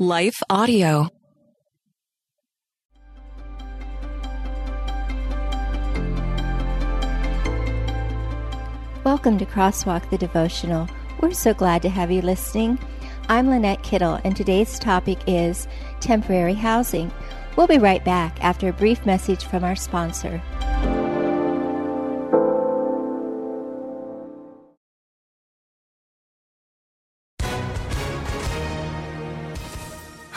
Life Audio. Welcome to Crosswalk the Devotional. We're so glad to have you listening. I'm Lynette Kittle, and today's topic is temporary housing. We'll be right back after a brief message from our sponsor.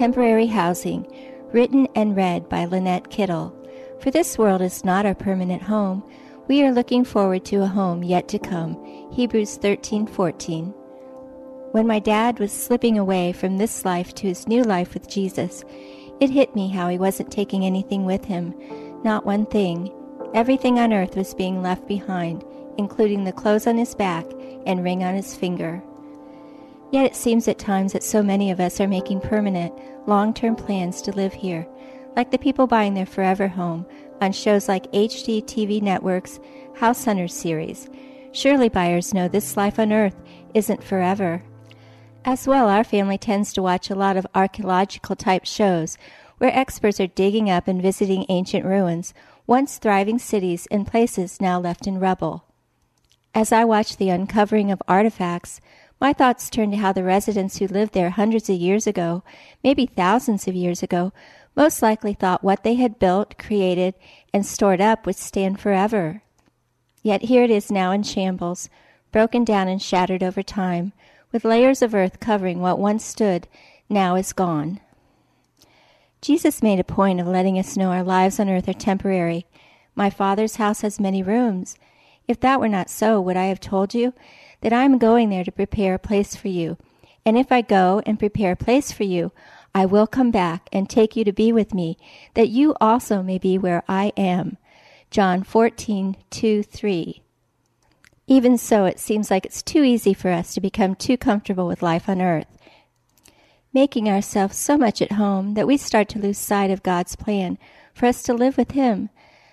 Temporary Housing, written and read by Lynette Kittle. For this world is not our permanent home. We are looking forward to a home yet to come. Hebrews 13:14. When my dad was slipping away from this life to his new life with Jesus, it hit me how he wasn't taking anything with him, not one thing. Everything on earth was being left behind, including the clothes on his back and ring on his finger. Yet it seems at times that so many of us are making permanent, long term plans to live here, like the people buying their forever home on shows like HGTV Network's House Hunters series. Surely buyers know this life on earth isn't forever. As well, our family tends to watch a lot of archaeological type shows where experts are digging up and visiting ancient ruins, once thriving cities and places now left in rubble. As I watch the uncovering of artifacts, my thoughts turn to how the residents who lived there hundreds of years ago, maybe thousands of years ago, most likely thought what they had built, created, and stored up would stand forever. Yet here it is now in shambles, broken down and shattered over time, with layers of earth covering what once stood, now is gone. Jesus made a point of letting us know our lives on earth are temporary. My Father's house has many rooms. If that were not so, would I have told you that I am going there to prepare a place for you. And if I go and prepare a place for you, I will come back and take you to be with me, that you also may be where I am. John 14, 2, 3. Even so, it seems like it's too easy for us to become too comfortable with life on earth, making ourselves so much at home that we start to lose sight of God's plan for us to live with Him.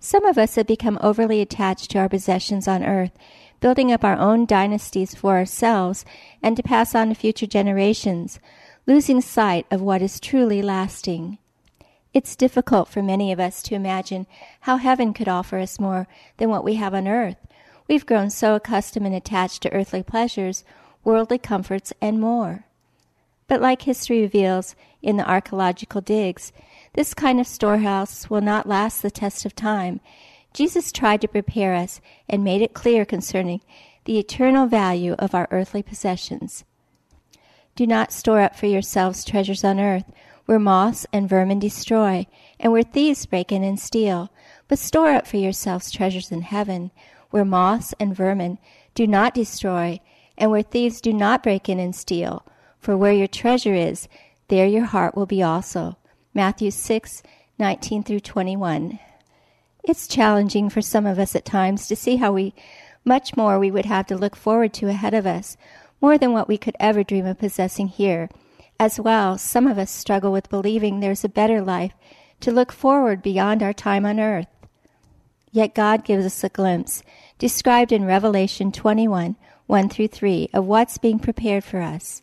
Some of us have become overly attached to our possessions on earth building up our own dynasties for ourselves and to pass on to future generations, losing sight of what is truly lasting. It's difficult for many of us to imagine how heaven could offer us more than what we have on earth. We've grown so accustomed and attached to earthly pleasures, worldly comforts, and more. But like history reveals in the archaeological digs, this kind of storehouse will not last the test of time Jesus tried to prepare us and made it clear concerning the eternal value of our earthly possessions. Do not store up for yourselves treasures on earth, where moths and vermin destroy, and where thieves break in and steal, but store up for yourselves treasures in heaven, where moths and vermin do not destroy, and where thieves do not break in and steal. For where your treasure is, there your heart will be also. Matthew 6, 19 through 21. It's challenging for some of us at times to see how we much more we would have to look forward to ahead of us, more than what we could ever dream of possessing here. As well, some of us struggle with believing there's a better life to look forward beyond our time on earth. Yet God gives us a glimpse, described in Revelation 21 1 through 3, of what's being prepared for us.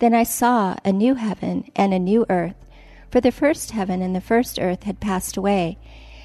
Then I saw a new heaven and a new earth, for the first heaven and the first earth had passed away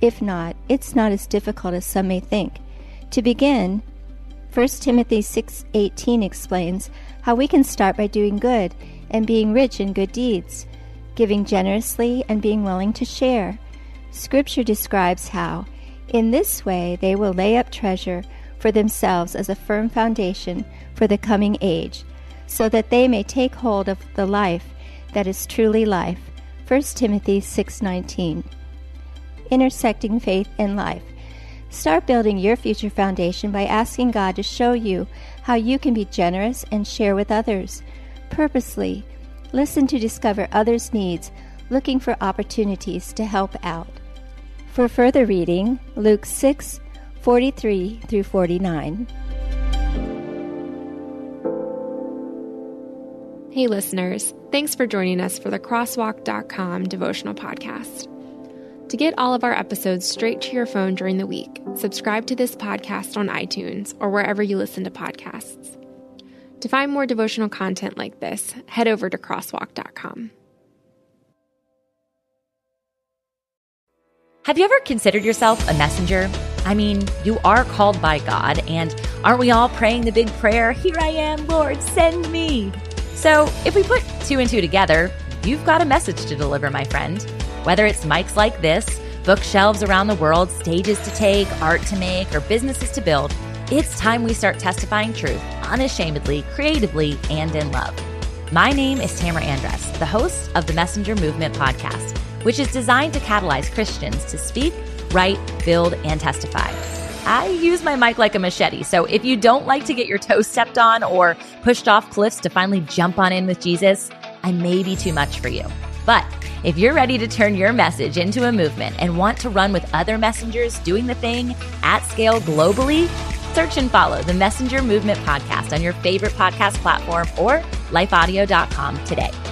If not, it's not as difficult as some may think. To begin, 1 Timothy 6:18 explains how we can start by doing good and being rich in good deeds, giving generously and being willing to share. Scripture describes how in this way they will lay up treasure for themselves as a firm foundation for the coming age, so that they may take hold of the life that is truly life. 1 Timothy 6:19. Intersecting faith and life. Start building your future foundation by asking God to show you how you can be generous and share with others. Purposely, listen to discover others' needs, looking for opportunities to help out. For further reading, Luke 6 43 through 49. Hey, listeners, thanks for joining us for the Crosswalk.com devotional podcast. To get all of our episodes straight to your phone during the week, subscribe to this podcast on iTunes or wherever you listen to podcasts. To find more devotional content like this, head over to crosswalk.com. Have you ever considered yourself a messenger? I mean, you are called by God, and aren't we all praying the big prayer, Here I am, Lord, send me? So if we put two and two together, you've got a message to deliver, my friend. Whether it's mics like this, bookshelves around the world, stages to take, art to make, or businesses to build, it's time we start testifying truth unashamedly, creatively, and in love. My name is Tamara Andress, the host of the Messenger Movement podcast, which is designed to catalyze Christians to speak, write, build, and testify. I use my mic like a machete, so if you don't like to get your toes stepped on or pushed off cliffs to finally jump on in with Jesus, I may be too much for you. But if you're ready to turn your message into a movement and want to run with other messengers doing the thing at scale globally, search and follow the Messenger Movement podcast on your favorite podcast platform or lifeaudio.com today.